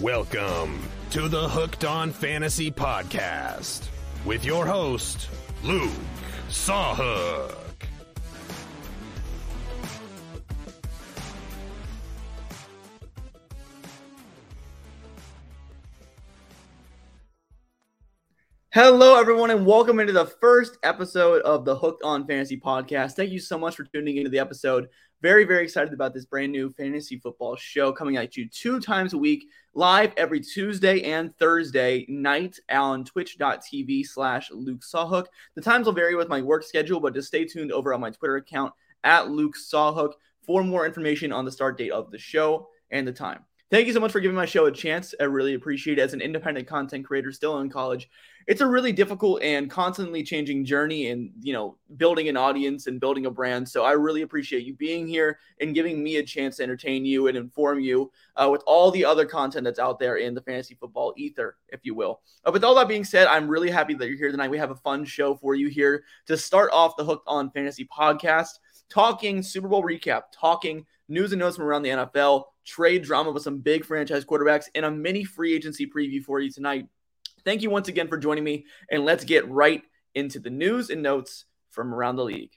Welcome to the Hooked on Fantasy Podcast with your host, Luke Sawhook. Hello, everyone, and welcome into the first episode of the Hooked on Fantasy podcast. Thank you so much for tuning into the episode. Very, very excited about this brand new fantasy football show coming at you two times a week, live every Tuesday and Thursday night on twitch.tv slash Luke Sawhook. The times will vary with my work schedule, but just stay tuned over on my Twitter account at Luke Sawhook for more information on the start date of the show and the time. Thank you so much for giving my show a chance. I really appreciate it. As an independent content creator still in college, it's a really difficult and constantly changing journey and, you know, building an audience and building a brand. So I really appreciate you being here and giving me a chance to entertain you and inform you uh, with all the other content that's out there in the fantasy football ether, if you will. Uh, with all that being said, I'm really happy that you're here tonight. We have a fun show for you here to start off the Hooked on Fantasy podcast, talking Super Bowl recap, talking news and notes from around the NFL, trade drama with some big franchise quarterbacks, and a mini free agency preview for you tonight. Thank you once again for joining me, and let's get right into the news and notes from around the league.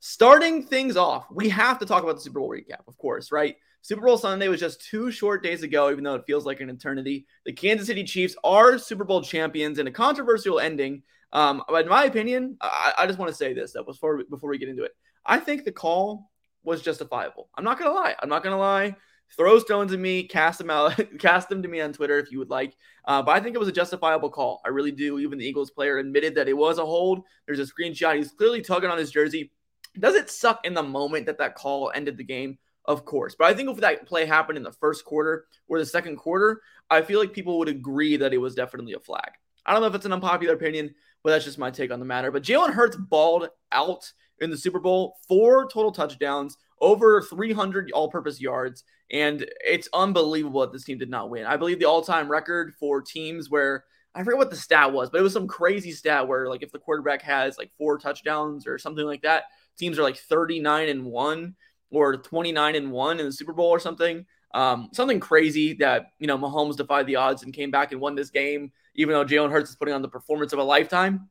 Starting things off, we have to talk about the Super Bowl recap, of course, right? Super Bowl Sunday was just two short days ago, even though it feels like an eternity. The Kansas City Chiefs are Super Bowl champions in a controversial ending um, but in my opinion, I, I just want to say this though before before we get into it. I think the call was justifiable. I'm not gonna lie. I'm not gonna lie. Throw stones at me, cast them out, cast them to me on Twitter if you would like. Uh, but I think it was a justifiable call. I really do. Even the Eagles player admitted that it was a hold. There's a screenshot. He's clearly tugging on his jersey. Does it suck in the moment that that call ended the game? Of course. But I think if that play happened in the first quarter or the second quarter, I feel like people would agree that it was definitely a flag. I don't know if it's an unpopular opinion. But that's just my take on the matter. But Jalen Hurts balled out in the Super Bowl, four total touchdowns, over 300 all purpose yards. And it's unbelievable that this team did not win. I believe the all time record for teams where I forget what the stat was, but it was some crazy stat where, like, if the quarterback has like four touchdowns or something like that, teams are like 39 and one or 29 and one in the Super Bowl or something. Um, something crazy that you know Mahomes defied the odds and came back and won this game, even though Jalen Hurts is putting on the performance of a lifetime.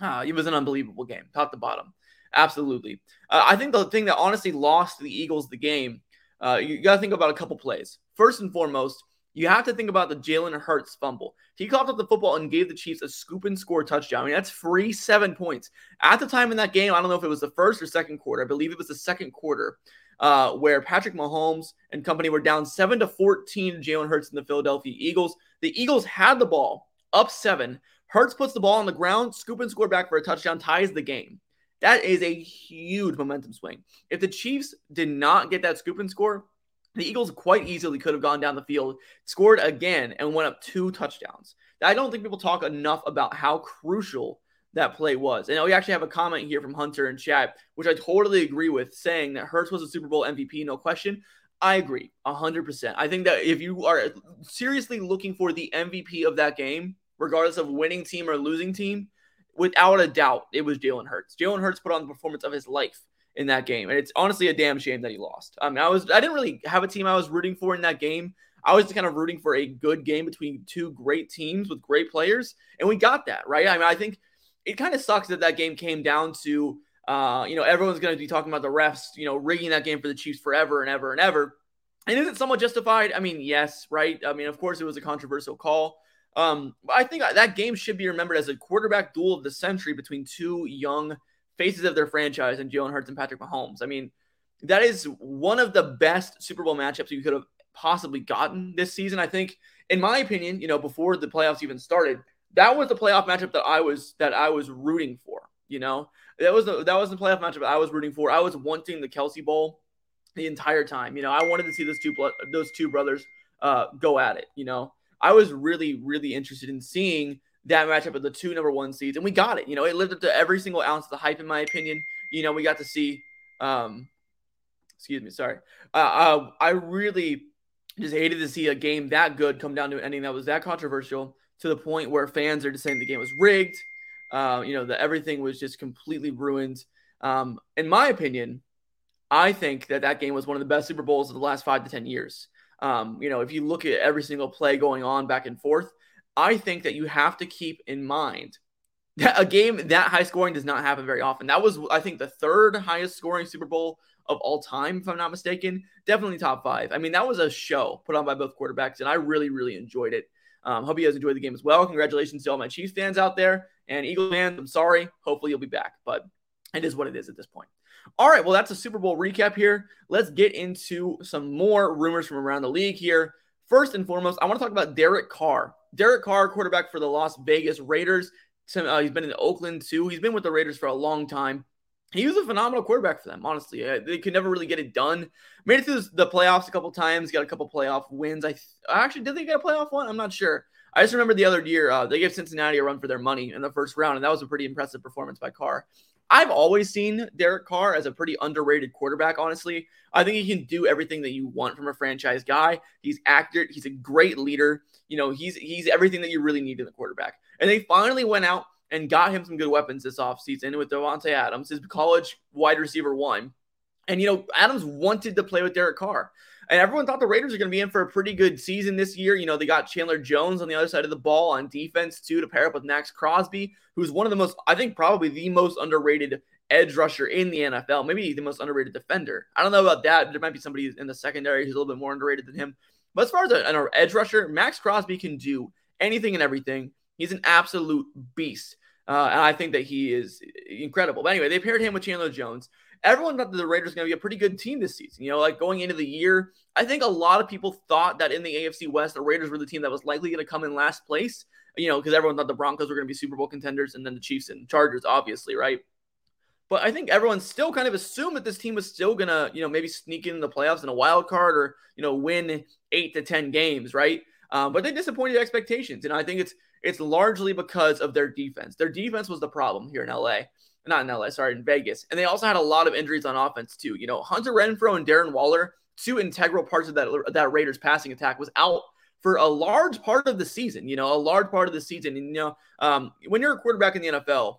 Uh, it was an unbelievable game, top to bottom. Absolutely. Uh, I think the thing that honestly lost the Eagles the game, uh, you got to think about a couple plays. First and foremost, you have to think about the Jalen Hurts fumble. He coughed up the football and gave the Chiefs a scoop and score touchdown. I mean, that's free seven points. At the time in that game, I don't know if it was the first or second quarter. I believe it was the second quarter uh, where Patrick Mahomes and company were down seven to 14 Jalen Hurts and the Philadelphia Eagles. The Eagles had the ball up seven. Hurts puts the ball on the ground, scoop and score back for a touchdown, ties the game. That is a huge momentum swing. If the Chiefs did not get that scoop and score, the Eagles quite easily could have gone down the field, scored again, and went up two touchdowns. I don't think people talk enough about how crucial that play was. And we actually have a comment here from Hunter in chat, which I totally agree with, saying that Hurts was a Super Bowl MVP, no question. I agree 100%. I think that if you are seriously looking for the MVP of that game, regardless of winning team or losing team, without a doubt, it was Jalen Hurts. Jalen Hurts put on the performance of his life in that game. And it's honestly a damn shame that he lost. I mean, I was I didn't really have a team I was rooting for in that game. I was kind of rooting for a good game between two great teams with great players, and we got that right. I mean, I think it kind of sucks that that game came down to, uh, you know, everyone's going to be talking about the refs, you know, rigging that game for the Chiefs forever and ever and ever. And is it somewhat justified? I mean, yes, right. I mean, of course, it was a controversial call. Um, I think that game should be remembered as a quarterback duel of the century between two young faces of their franchise and Jalen Hurts and Patrick Mahomes. I mean, that is one of the best Super Bowl matchups you could have possibly gotten this season. I think, in my opinion, you know, before the playoffs even started, that was the playoff matchup that I was that I was rooting for. You know, that was the that was the playoff matchup I was rooting for. I was wanting the Kelce Bowl the entire time. You know, I wanted to see those two those two brothers uh, go at it. You know, I was really really interested in seeing that matchup of the two number one seeds, and we got it. You know, it lived up to every single ounce of the hype, in my opinion. You know, we got to see. Um, excuse me, sorry. Uh, uh, I really just hated to see a game that good come down to an ending that was that controversial to the point where fans are just saying the game was rigged. Uh, you know, that everything was just completely ruined. Um, in my opinion, I think that that game was one of the best Super Bowls of the last five to 10 years. Um, you know, if you look at every single play going on back and forth, I think that you have to keep in mind that a game that high scoring does not happen very often. That was, I think, the third highest scoring Super Bowl of all time, if I'm not mistaken. Definitely top five. I mean, that was a show put on by both quarterbacks, and I really, really enjoyed it. Um, hope you guys enjoyed the game as well. Congratulations to all my Chiefs fans out there and Eagle fans. I'm sorry. Hopefully, you'll be back, but it is what it is at this point. All right, well, that's a Super Bowl recap here. Let's get into some more rumors from around the league here. First and foremost, I want to talk about Derek Carr. Derek Carr, quarterback for the Las Vegas Raiders. Uh, he's been in Oakland too. He's been with the Raiders for a long time. He was a phenomenal quarterback for them, honestly. Uh, they could never really get it done. Made it through the playoffs a couple times, got a couple playoff wins. I th- actually did they get a playoff one? I'm not sure. I just remember the other year uh, they gave Cincinnati a run for their money in the first round, and that was a pretty impressive performance by Carr. I've always seen Derek Carr as a pretty underrated quarterback, honestly. I think he can do everything that you want from a franchise guy. He's accurate, he's a great leader. You know, he's he's everything that you really need in the quarterback. And they finally went out and got him some good weapons this offseason with Davante Adams, his college wide receiver one. And you know, Adams wanted to play with Derek Carr. And everyone thought the Raiders are going to be in for a pretty good season this year. You know, they got Chandler Jones on the other side of the ball on defense, too, to pair up with Maxx Crosby, who's one of the most, I think, probably the most underrated edge rusher in the NFL, maybe the most underrated defender. I don't know about that. There might be somebody in the secondary who's a little bit more underrated than him. But as far as an edge rusher, Maxx Crosby can do anything and everything. He's an absolute beast. Uh, and I think that he is incredible. But anyway, they paired him with Chandler Jones everyone thought that the Raiders were going to be a pretty good team this season. You know, like going into the year, I think a lot of people thought that in the AFC West, the Raiders were the team that was likely going to come in last place. You know, because everyone thought the Broncos were going to be Super Bowl contenders, and then the Chiefs and Chargers, obviously, right? But I think everyone still kind of assumed that this team was still gonna, you know, maybe sneak in the playoffs in a wild card or you know win eight to ten games, right? Um, but they disappointed expectations, and I think it's it's largely because of their defense. Their defense was the problem here in LA not in LA, sorry, in Vegas. And they also had a lot of injuries on offense too. You know, Hunter Renfrow and Darren Waller, two integral parts of that that Raiders passing attack, was out for a large part of the season. You know, a large part of the season. And you know, um, when you're a quarterback in the NFL,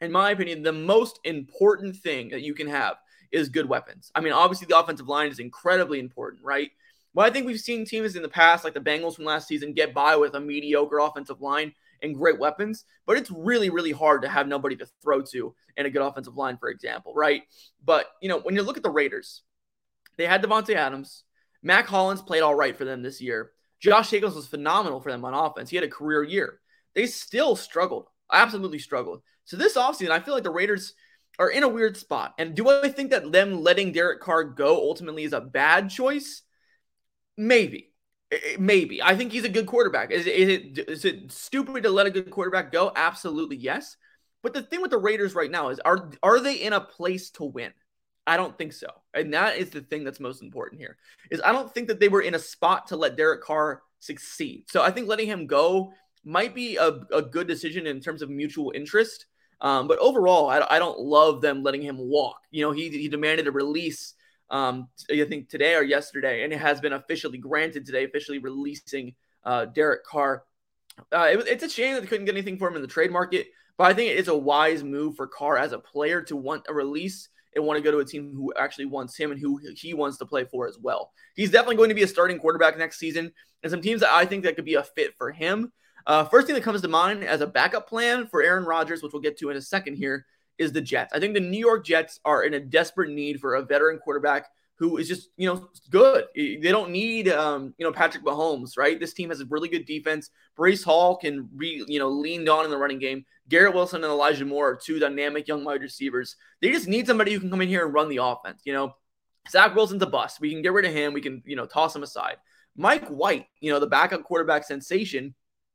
in my opinion, the most important thing that you can have is good weapons. I mean, obviously the offensive line is incredibly important, right? But I think we've seen teams in the past, like the Bengals from last season, get by with a mediocre offensive line and great weapons, but it's really, really hard to have nobody to throw to in a good offensive line, for example, right? But, you know, when you look at the Raiders, they had Davante Adams. Mack Hollins played all right for them this year. Josh Jacobs was phenomenal for them on offense. He had a career year. They still struggled, absolutely struggled. So this offseason, I feel like the Raiders are in a weird spot. And do I think that them letting Derek Carr go ultimately is a bad choice? Maybe. Maybe. I think he's a good quarterback. Is, is, it is it stupid to let a good quarterback go? Absolutely yes. But the thing with the Raiders right now is are are they in a place to win? I don't think so. And that is the thing that's most important here. Is I don't think that they were in a spot to let Derek Carr succeed. So I think letting him go might be a, a good decision in terms of mutual interest. Um, but overall, I, I don't love them letting him walk. You know, he, he demanded a release um, I think today or yesterday, and it has been officially granted today, officially releasing uh, Derek Carr. Uh, it, it's a shame that they couldn't get anything for him in the trade market, but I think it is a wise move for Carr as a player to want a release and want to go to a team who actually wants him and who he wants to play for as well. He's definitely going to be a starting quarterback next season, and some teams that I think that could be a fit for him. Uh, first thing that comes to mind as a backup plan for Aaron Rodgers, which we'll get to in a second here, is the Jets. I think the New York Jets are in a desperate need for a veteran quarterback who is just, you know, good. They don't need, um, you know, Patrick Mahomes, right? This team has a really good defense. Breece Hall can be, you know, leaned on in the running game. Garrett Wilson and Elijah Moore are two dynamic young wide receivers. They just need somebody who can come in here and run the offense. You know, Zach Wilson's a bust. We can get rid of him. We can, you know, toss him aside. Mike White, you know, the backup quarterback sensation,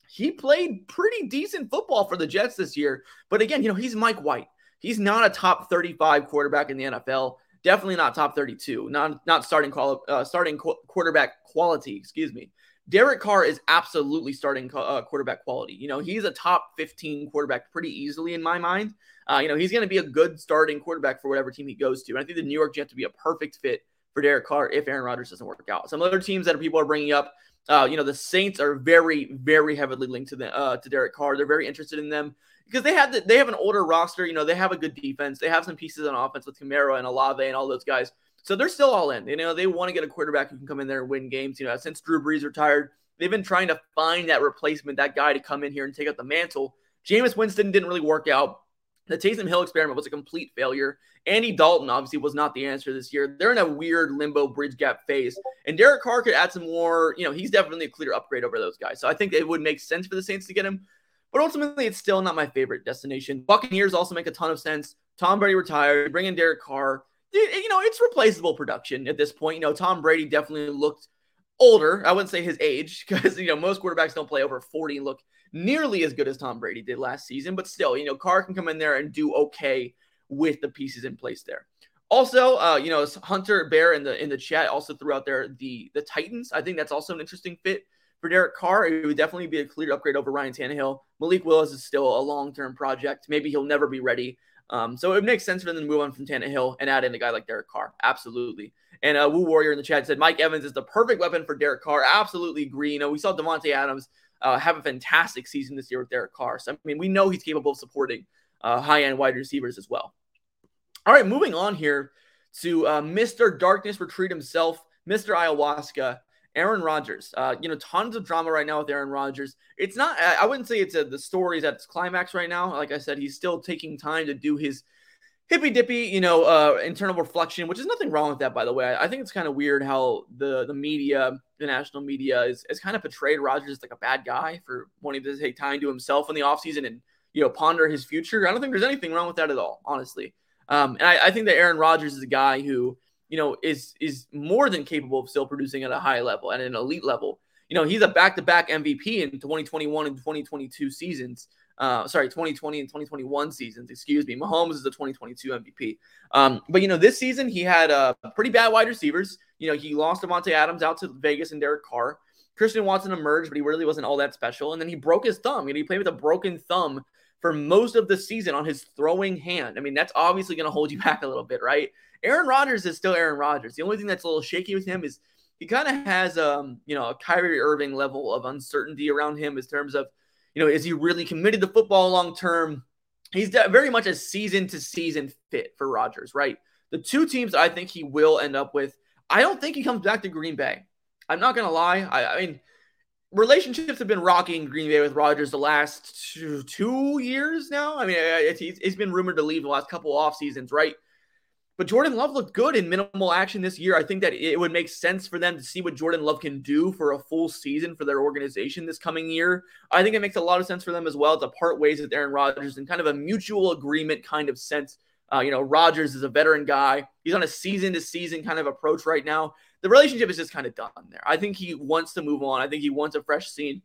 he played pretty decent football for the Jets this year. But again, you know, he's Mike White. He's not a top 35 quarterback in the NFL. Definitely not top 32. Not not starting quali- uh, starting qu- quarterback quality. Excuse me. Derek Carr is absolutely starting uh, quarterback quality. You know, he's a top 15 quarterback pretty easily in my mind. Uh, you know, he's going to be a good starting quarterback for whatever team he goes to. And I think the New York Jets to be a perfect fit for Derek Carr if Aaron Rodgers doesn't work out. Some other teams that people are bringing up, uh, you know, the Saints are very, very heavily linked to the uh, to Derek Carr. They're very interested in them because they have the, they have an older roster. You know, they have a good defense. They have some pieces on offense with Kamara and Olave and all those guys. So they're still all in. You know, they want to get a quarterback who can come in there and win games. You know, since Drew Brees retired, they've been trying to find that replacement, that guy to come in here and take up the mantle. Jameis Winston didn't really work out. The Taysom Hill experiment was a complete failure. Andy Dalton obviously was not the answer this year. They're in a weird limbo bridge gap phase. And Derek Carr could add some more, you know, he's definitely a clear upgrade over those guys. So I think it would make sense for the Saints to get him. But ultimately, it's still not my favorite destination. Buccaneers also make a ton of sense. Tom Brady retired, bring in Derek Carr. You know, it's replaceable production at this point. You know, Tom Brady definitely looked older. I wouldn't say his age because, you know, most quarterbacks don't play over 40 and look nearly as good as Tom Brady did last season. But still, you know, Carr can come in there and do okay with the pieces in place there. Also, uh, you know, Hunter Bear in the in the chat also threw out there the the Titans. I think that's also an interesting fit for Derek Carr. It would definitely be a clear upgrade over Ryan Tannehill. Malik Willis is still a long term project. Maybe he'll never be ready. Um, so it makes sense for them to move on from Tannehill and add in a guy like Derek Carr. Absolutely. And uh, Woo Warrior in the chat said Mike Evans is the perfect weapon for Derek Carr. Absolutely agree. You know, we saw Davante Adams uh, have a fantastic season this year with Derek Carr. So I mean, we know he's capable of supporting uh, high end wide receivers as well. All right, moving on here to uh, Mr. Darkness Retreat himself, Mr. Ayahuasca, Aaron Rodgers. Uh, you know, tons of drama right now with Aaron Rodgers. It's not, I wouldn't say it's a, the story is at its climax right now. Like I said, he's still taking time to do his hippy dippy, you know, uh, internal reflection, which is nothing wrong with that, by the way. I, I think it's kind of weird how the the media, the national media, is, is kind of portrayed Rodgers as like a bad guy for wanting to take time to himself in the offseason and, you know, ponder his future. I don't think there's anything wrong with that at all, honestly. Um, and I, I, think that Aaron Rodgers is a guy who, you know, is is more than capable of still producing at a high level and an elite level. You know, he's a back-to-back MVP in 2021 and 2022 seasons. Uh, sorry, 2020 and 2021 seasons. Excuse me. Mahomes is the 2022 MVP. Um, but you know, this season he had uh, pretty bad wide receivers. You know, he lost Davante Adams out to Vegas and Derek Carr. Christian Watson emerged, but he really wasn't all that special. And then he broke his thumb. You know, he played with a broken thumb for most of the season on his throwing hand. I mean, that's obviously going to hold you back a little bit, right? Aaron Rodgers is still Aaron Rodgers. The only thing that's a little shaky with him is he kind of has um, you know, a Kyrie Irving level of uncertainty around him in terms of, you know, is he really committed to football long term? He's very much a season to season fit for Rodgers, right? The two teams I think he will end up with, I don't think he comes back to Green Bay. I'm not gonna lie. I, I mean, relationships have been rocking in Green Bay with Rodgers the last two, two years now. I mean, it's, it's been rumored to leave the last couple off seasons, right? But Jordan Love looked good in minimal action this year. I think that it would make sense for them to see what Jordan Love can do for a full season for their organization this coming year. I think it makes a lot of sense for them as well to part ways with Aaron Rodgers in kind of a mutual agreement kind of sense. Uh, you know, Rodgers is a veteran guy. He's on a season to season kind of approach right now. The relationship is just kind of done there. I think he wants to move on. I think he wants a fresh scene.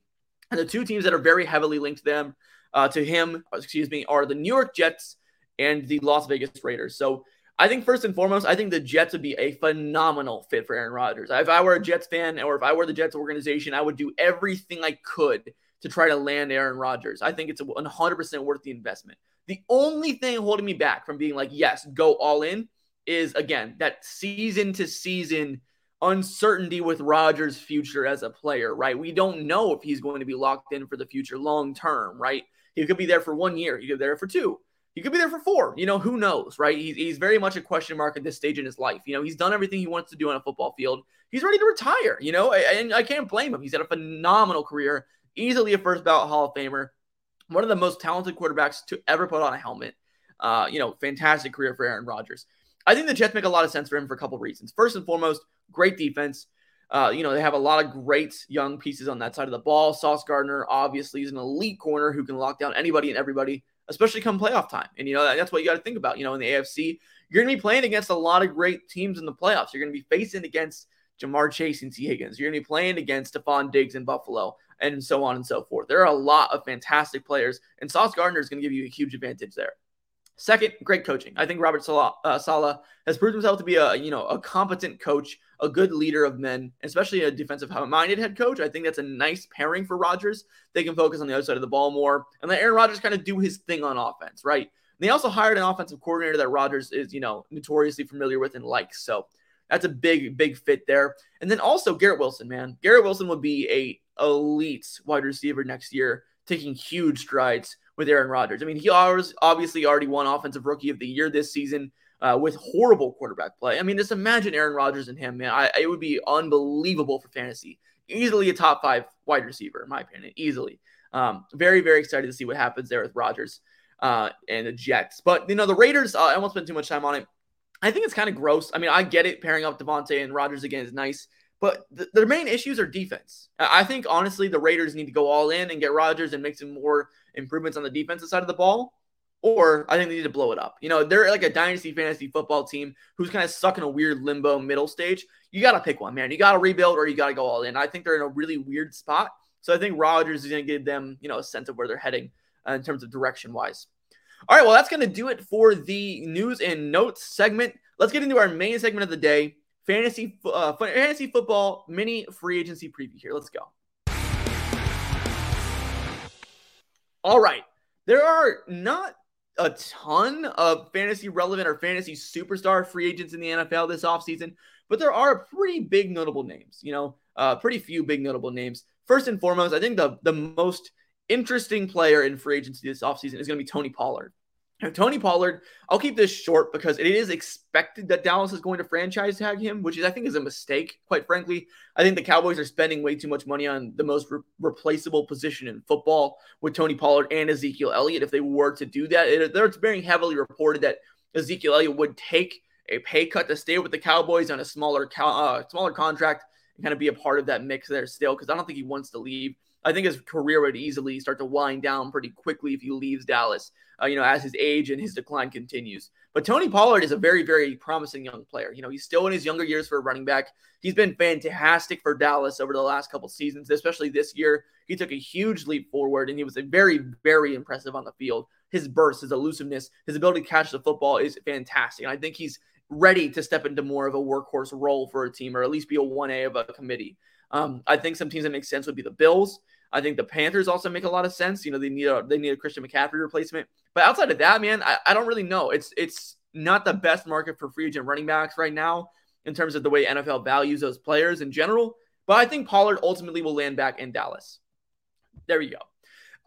And the two teams that are very heavily linked to them, uh, to him, excuse me, are the New York Jets and the Las Vegas Raiders. So I think first and foremost, I think the Jets would be a phenomenal fit for Aaron Rodgers. If I were a Jets fan or if I were the Jets organization, I would do everything I could to try to land Aaron Rodgers. I think it's 100% worth the investment. The only thing holding me back from being like, yes, go all in is again that season to season uncertainty with Rodgers' future as a player, right? We don't know if he's going to be locked in for the future long term, right? He could be there for one year, he could be there for two. He could be there for four. You know, who knows, right? He's, he's very much a question mark at this stage in his life. You know, he's done everything he wants to do on a football field. He's ready to retire, you know, and I can't blame him. He's had a phenomenal career, easily a first ballot Hall of Famer, one of the most talented quarterbacks to ever put on a helmet. Uh, you know, fantastic career for Aaron Rodgers. I think the Jets make a lot of sense for him for a couple reasons. First and foremost, great defense. Uh, you know, they have a lot of great young pieces on that side of the ball. Sauce Gardner obviously is an elite corner who can lock down anybody and everybody especially come playoff time. And, you know, that's what you got to think about. You know, in the AFC, you're going to be playing against a lot of great teams in the playoffs. You're going to be facing against Ja'Marr Chase and Tee Higgins. You're going to be playing against Stefon Diggs in Buffalo and so on and so forth. There are a lot of fantastic players, and Sauce Gardner is going to give you a huge advantage there. Second, great coaching. I think Robert Sala, uh, Saleh has proved himself to be a you know a competent coach, a good leader of men, especially a defensive-minded head coach. I think that's a nice pairing for Rodgers. They can focus on the other side of the ball more, and let Aaron Rodgers kind of do his thing on offense, right? And they also hired an offensive coordinator that Rodgers is you know notoriously familiar with and likes. So that's a big big fit there. And then also Garrett Wilson, man, Garrett Wilson would be a elite wide receiver next year, taking huge strides with Aaron Rodgers. I mean, he obviously already won Offensive Rookie of the Year this season uh, with horrible quarterback play. I mean, just imagine Aaron Rodgers and him, man. I, it would be unbelievable for fantasy. Easily a top five wide receiver, in my opinion. Easily. Um, very, very excited to see what happens there with Rodgers uh, and the Jets. But, you know, the Raiders, uh, I won't spend too much time on it. I think it's kind of gross. I mean, I get it. Pairing up Davante and Rodgers again is nice. But th- their main issues are defense. I think, honestly, the Raiders need to go all in and get Rodgers and make some more improvements on the defensive side of the ball or I think they need to blow it up. You know, they're like a dynasty fantasy football team who's kind of stuck in a weird limbo middle stage. You got to pick one, man. You got to rebuild or you got to go all in. I think they're in a really weird spot. So I think Rodgers is going to give them, you know, a sense of where they're heading uh, in terms of direction wise. All right, well, that's going to do it for the news and notes segment. Let's get into our main segment of the day fantasy, uh, fantasy football mini free agency preview here. Let's go. All right. There are not a ton of fantasy relevant or fantasy superstar free agents in the NFL this offseason, but there are pretty big notable names, you know, uh, pretty few big notable names. First and foremost, I think the, the most interesting player in free agency this offseason is going to be Tony Pollard. Tony Pollard, I'll keep this short because it is expected that Dallas is going to franchise tag him, which is I think is a mistake. Quite frankly, I think the Cowboys are spending way too much money on the most re- replaceable position in football with Tony Pollard and Ezekiel Elliott. If they were to do that, it, it's very heavily reported that Ezekiel Elliott would take a pay cut to stay with the Cowboys on a smaller uh, smaller contract and kind of be a part of that mix there still because I don't think he wants to leave. I think his career would easily start to wind down pretty quickly if he leaves Dallas, uh, you know, as his age and his decline continues. But Tony Pollard is a very, very promising young player. You know, he's still in his younger years for a running back. He's been fantastic for Dallas over the last couple seasons, especially this year. He took a huge leap forward and he was very, very impressive on the field. His burst, his elusiveness, his ability to catch the football is fantastic. And I think he's ready to step into more of a workhorse role for a team or at least be a 1A of a committee. Um, I think some teams that make sense would be the Bills. I think the Panthers also make a lot of sense. You know, they need a they need a Christian McCaffrey replacement. But outside of that, man, I, I don't really know. It's it's not the best market for free agent running backs right now in terms of the way NFL values those players in general. But I think Pollard ultimately will land back in Dallas. There you go.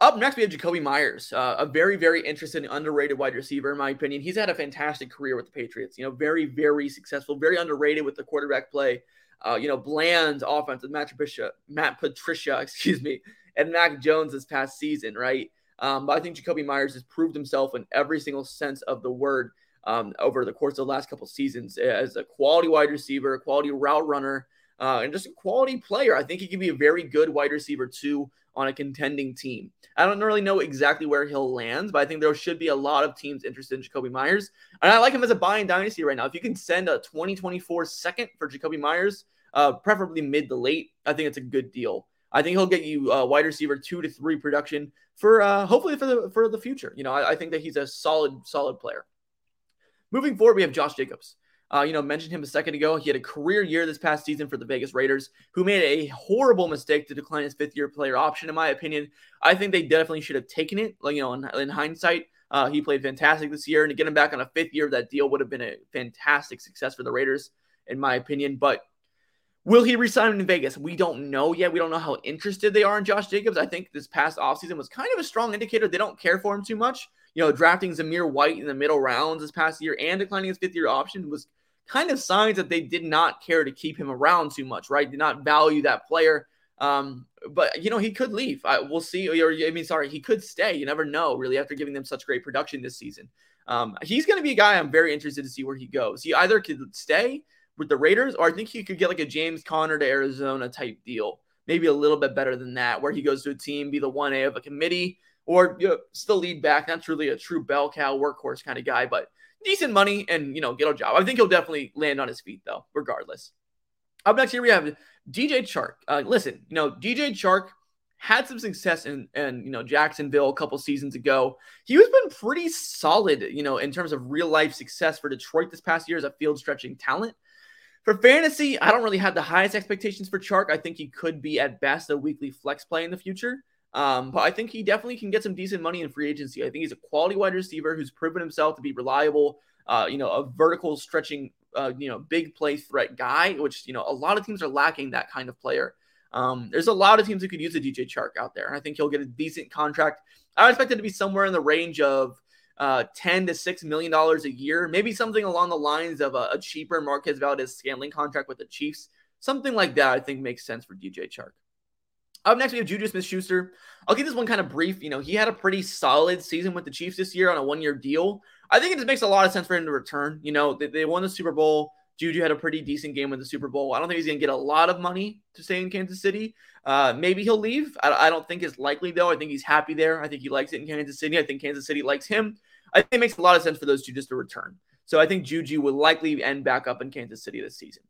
Up next, we have Jakobi Meyers, uh, a very, very interesting underrated wide receiver, in my opinion. He's had a fantastic career with the Patriots. You know, very, very successful, very underrated with the quarterback play uh, you know, bland offense with Matt Patricia, Matt Patricia, excuse me, and Mac Jones this past season, right? Um, but I think Jakobi Meyers has proved himself in every single sense of the word um, over the course of the last couple seasons as a quality wide receiver, a quality route runner, uh, and just a quality player. I think he can be a very good wide receiver too on a contending team. I don't really know exactly where he'll land, but I think there should be a lot of teams interested in Jakobi Meyers. And I like him as a buying dynasty right now. If you can send a 2024 second for Jakobi Meyers, uh, preferably mid to late, I think it's a good deal. I think he'll get you uh, wide receiver two to three production for uh, hopefully for the for the future. You know, I, I think that he's a solid solid player. Moving forward, we have Josh Jacobs. Uh, you know, mentioned him a second ago. He had a career year this past season for the Vegas Raiders, who made a horrible mistake to decline his fifth year player option. In my opinion, I think they definitely should have taken it. Like you know, in, in hindsight, uh, he played fantastic this year, and to get him back on a fifth year of that deal would have been a fantastic success for the Raiders, in my opinion. But Will he resign in Vegas? We don't know yet. We don't know how interested they are in Josh Jacobs. I think this past offseason was kind of a strong indicator they don't care for him too much. You know, drafting Zamir White in the middle rounds this past year and declining his fifth year option was kind of signs that they did not care to keep him around too much, right? Did not value that player. Um, but you know, he could leave. I, we'll see. Or I mean, sorry, he could stay. You never know, really, after giving them such great production this season. Um, he's going to be a guy I'm very interested to see where he goes. He either could stay with the Raiders, or I think he could get like a James Conner to Arizona type deal. Maybe a little bit better than that, where he goes to a team, be the 1A of a committee, or you know, still lead back. Not really a true bell cow workhorse kind of guy, but decent money and you know get a job. I think he'll definitely land on his feet though, regardless. Up next here we have DJ Chark. Uh, listen, you know DJ Chark had some success in, and you know Jacksonville a couple seasons ago. He has been pretty solid, you know, in terms of real life success for Detroit this past year as a field stretching talent. For fantasy, I don't really have the highest expectations for Chark. I think he could be at best a weekly flex play in the future. Um, but I think he definitely can get some decent money in free agency. I think he's a quality wide receiver who's proven himself to be reliable. Uh, you know, a vertical stretching, uh, you know, big play threat guy, which you know a lot of teams are lacking that kind of player. Um, there's a lot of teams who could use a DJ Chark out there. and I think he'll get a decent contract. I expect it to be somewhere in the range of uh, 10 to $6 million a year, maybe something along the lines of a, a cheaper Marquez Valdes-Scantling contract with the Chiefs. Something like that, I think, makes sense for DJ Chark. Up next, we have Juju Smith Schuster. I'll keep this one kind of brief. You know, he had a pretty solid season with the Chiefs this year on a one year deal. I think it just makes a lot of sense for him to return. You know, they, they won the Super Bowl. Juju had a pretty decent game with the Super Bowl. I don't think he's going to get a lot of money to stay in Kansas City. Uh, maybe he'll leave. I, I, don't think it's likely, though. I think he's happy there. I think he likes it in Kansas City. I think Kansas City likes him. I think it makes a lot of sense for those two just to return. So I think Juju will likely end back up in Kansas City this season.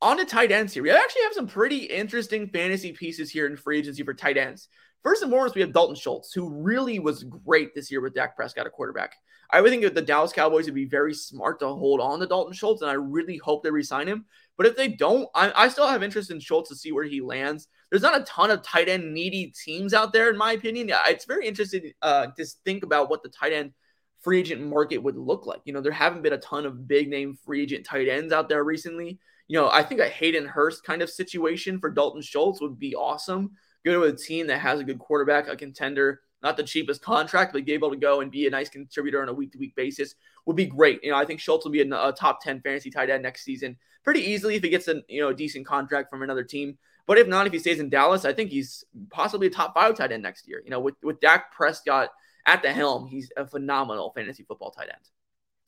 On to tight ends here. We actually have some pretty interesting fantasy pieces here in free agency for tight ends. First and foremost, we have Dalton Schultz, who really was great this year with Dak Prescott at quarterback. I would think that the Dallas Cowboys would be very smart to hold on to Dalton Schultz, and I really hope they resign him. But if they don't, I, I still have interest in Schultz to see where he lands. There's not a ton of tight end needy teams out there, in my opinion. It's very interesting uh, to think about what the tight end free agent market would look like. You know, there haven't been a ton of big name free agent tight ends out there recently. You know, I think a Hayden Hurst kind of situation for Dalton Schultz would be awesome. Go to a team that has a good quarterback, a contender not the cheapest contract, but be able to go and be a nice contributor on a week to week basis would be great. You know, I think Schultz will be a, a, top 10 fantasy tight end next season pretty easily if he gets a, you know, a decent contract from another team. But if not, if he stays in Dallas, I think he's possibly a top five tight end next year. You know, with, with Dak Prescott at the helm, he's a phenomenal fantasy football tight end.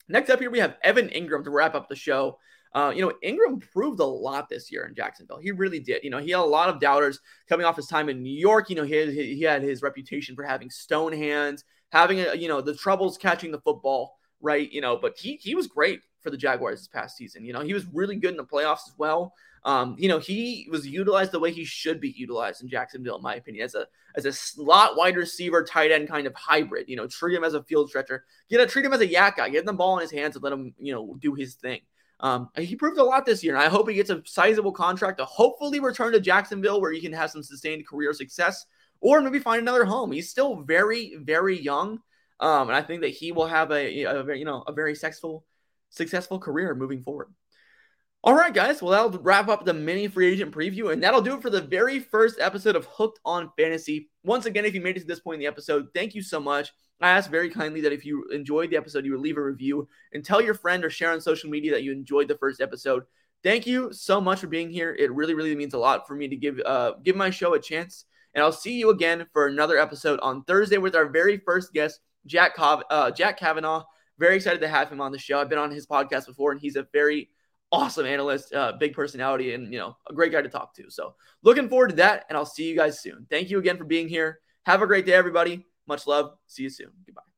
Next up here, we have Evan Engram to wrap up the show. Uh, you know, Engram proved a lot this year in Jacksonville. He really did. You know, he had a lot of doubters coming off his time in New York. You know, he had, he had his reputation for having stone hands, having a, you know the troubles catching the football, right? You know, but he he was great for the Jaguars this past season. You know, he was really good in the playoffs as well. Um, you know, he was utilized the way he should be utilized in Jacksonville, in my opinion, as a as a slot wide receiver, tight end kind of hybrid. You know, treat him as a field stretcher, get a treat him as a YAC guy, get the ball in his hands and let him, you know, do his thing. Um, he proved a lot this year, and I hope he gets a sizable contract to hopefully return to Jacksonville where he can have some sustained career success, or maybe find another home. He's still very, very young, um, and I think that he will have a, a you know a very successful, successful career moving forward. All right, guys. Well, that'll wrap up the mini free agent preview, and that'll do it for the very first episode of Hooked on Fantasy. Once again, if you made it to this point in the episode, thank you so much. I ask very kindly that if you enjoyed the episode, you would leave a review and tell your friend or share on social media that you enjoyed the first episode. Thank you so much for being here. It really, really means a lot for me to give uh, give my show a chance. And I'll see you again for another episode on Thursday with our very first guest, Jack Cav- uh, Jack Kavanaugh. Very excited to have him on the show. I've been on his podcast before, and he's a very awesome analyst, uh, big personality, and you know a great guy to talk to. So looking forward to that, and I'll see you guys soon. Thank you again for being here. Have a great day, everybody. Much love. See you soon. Goodbye.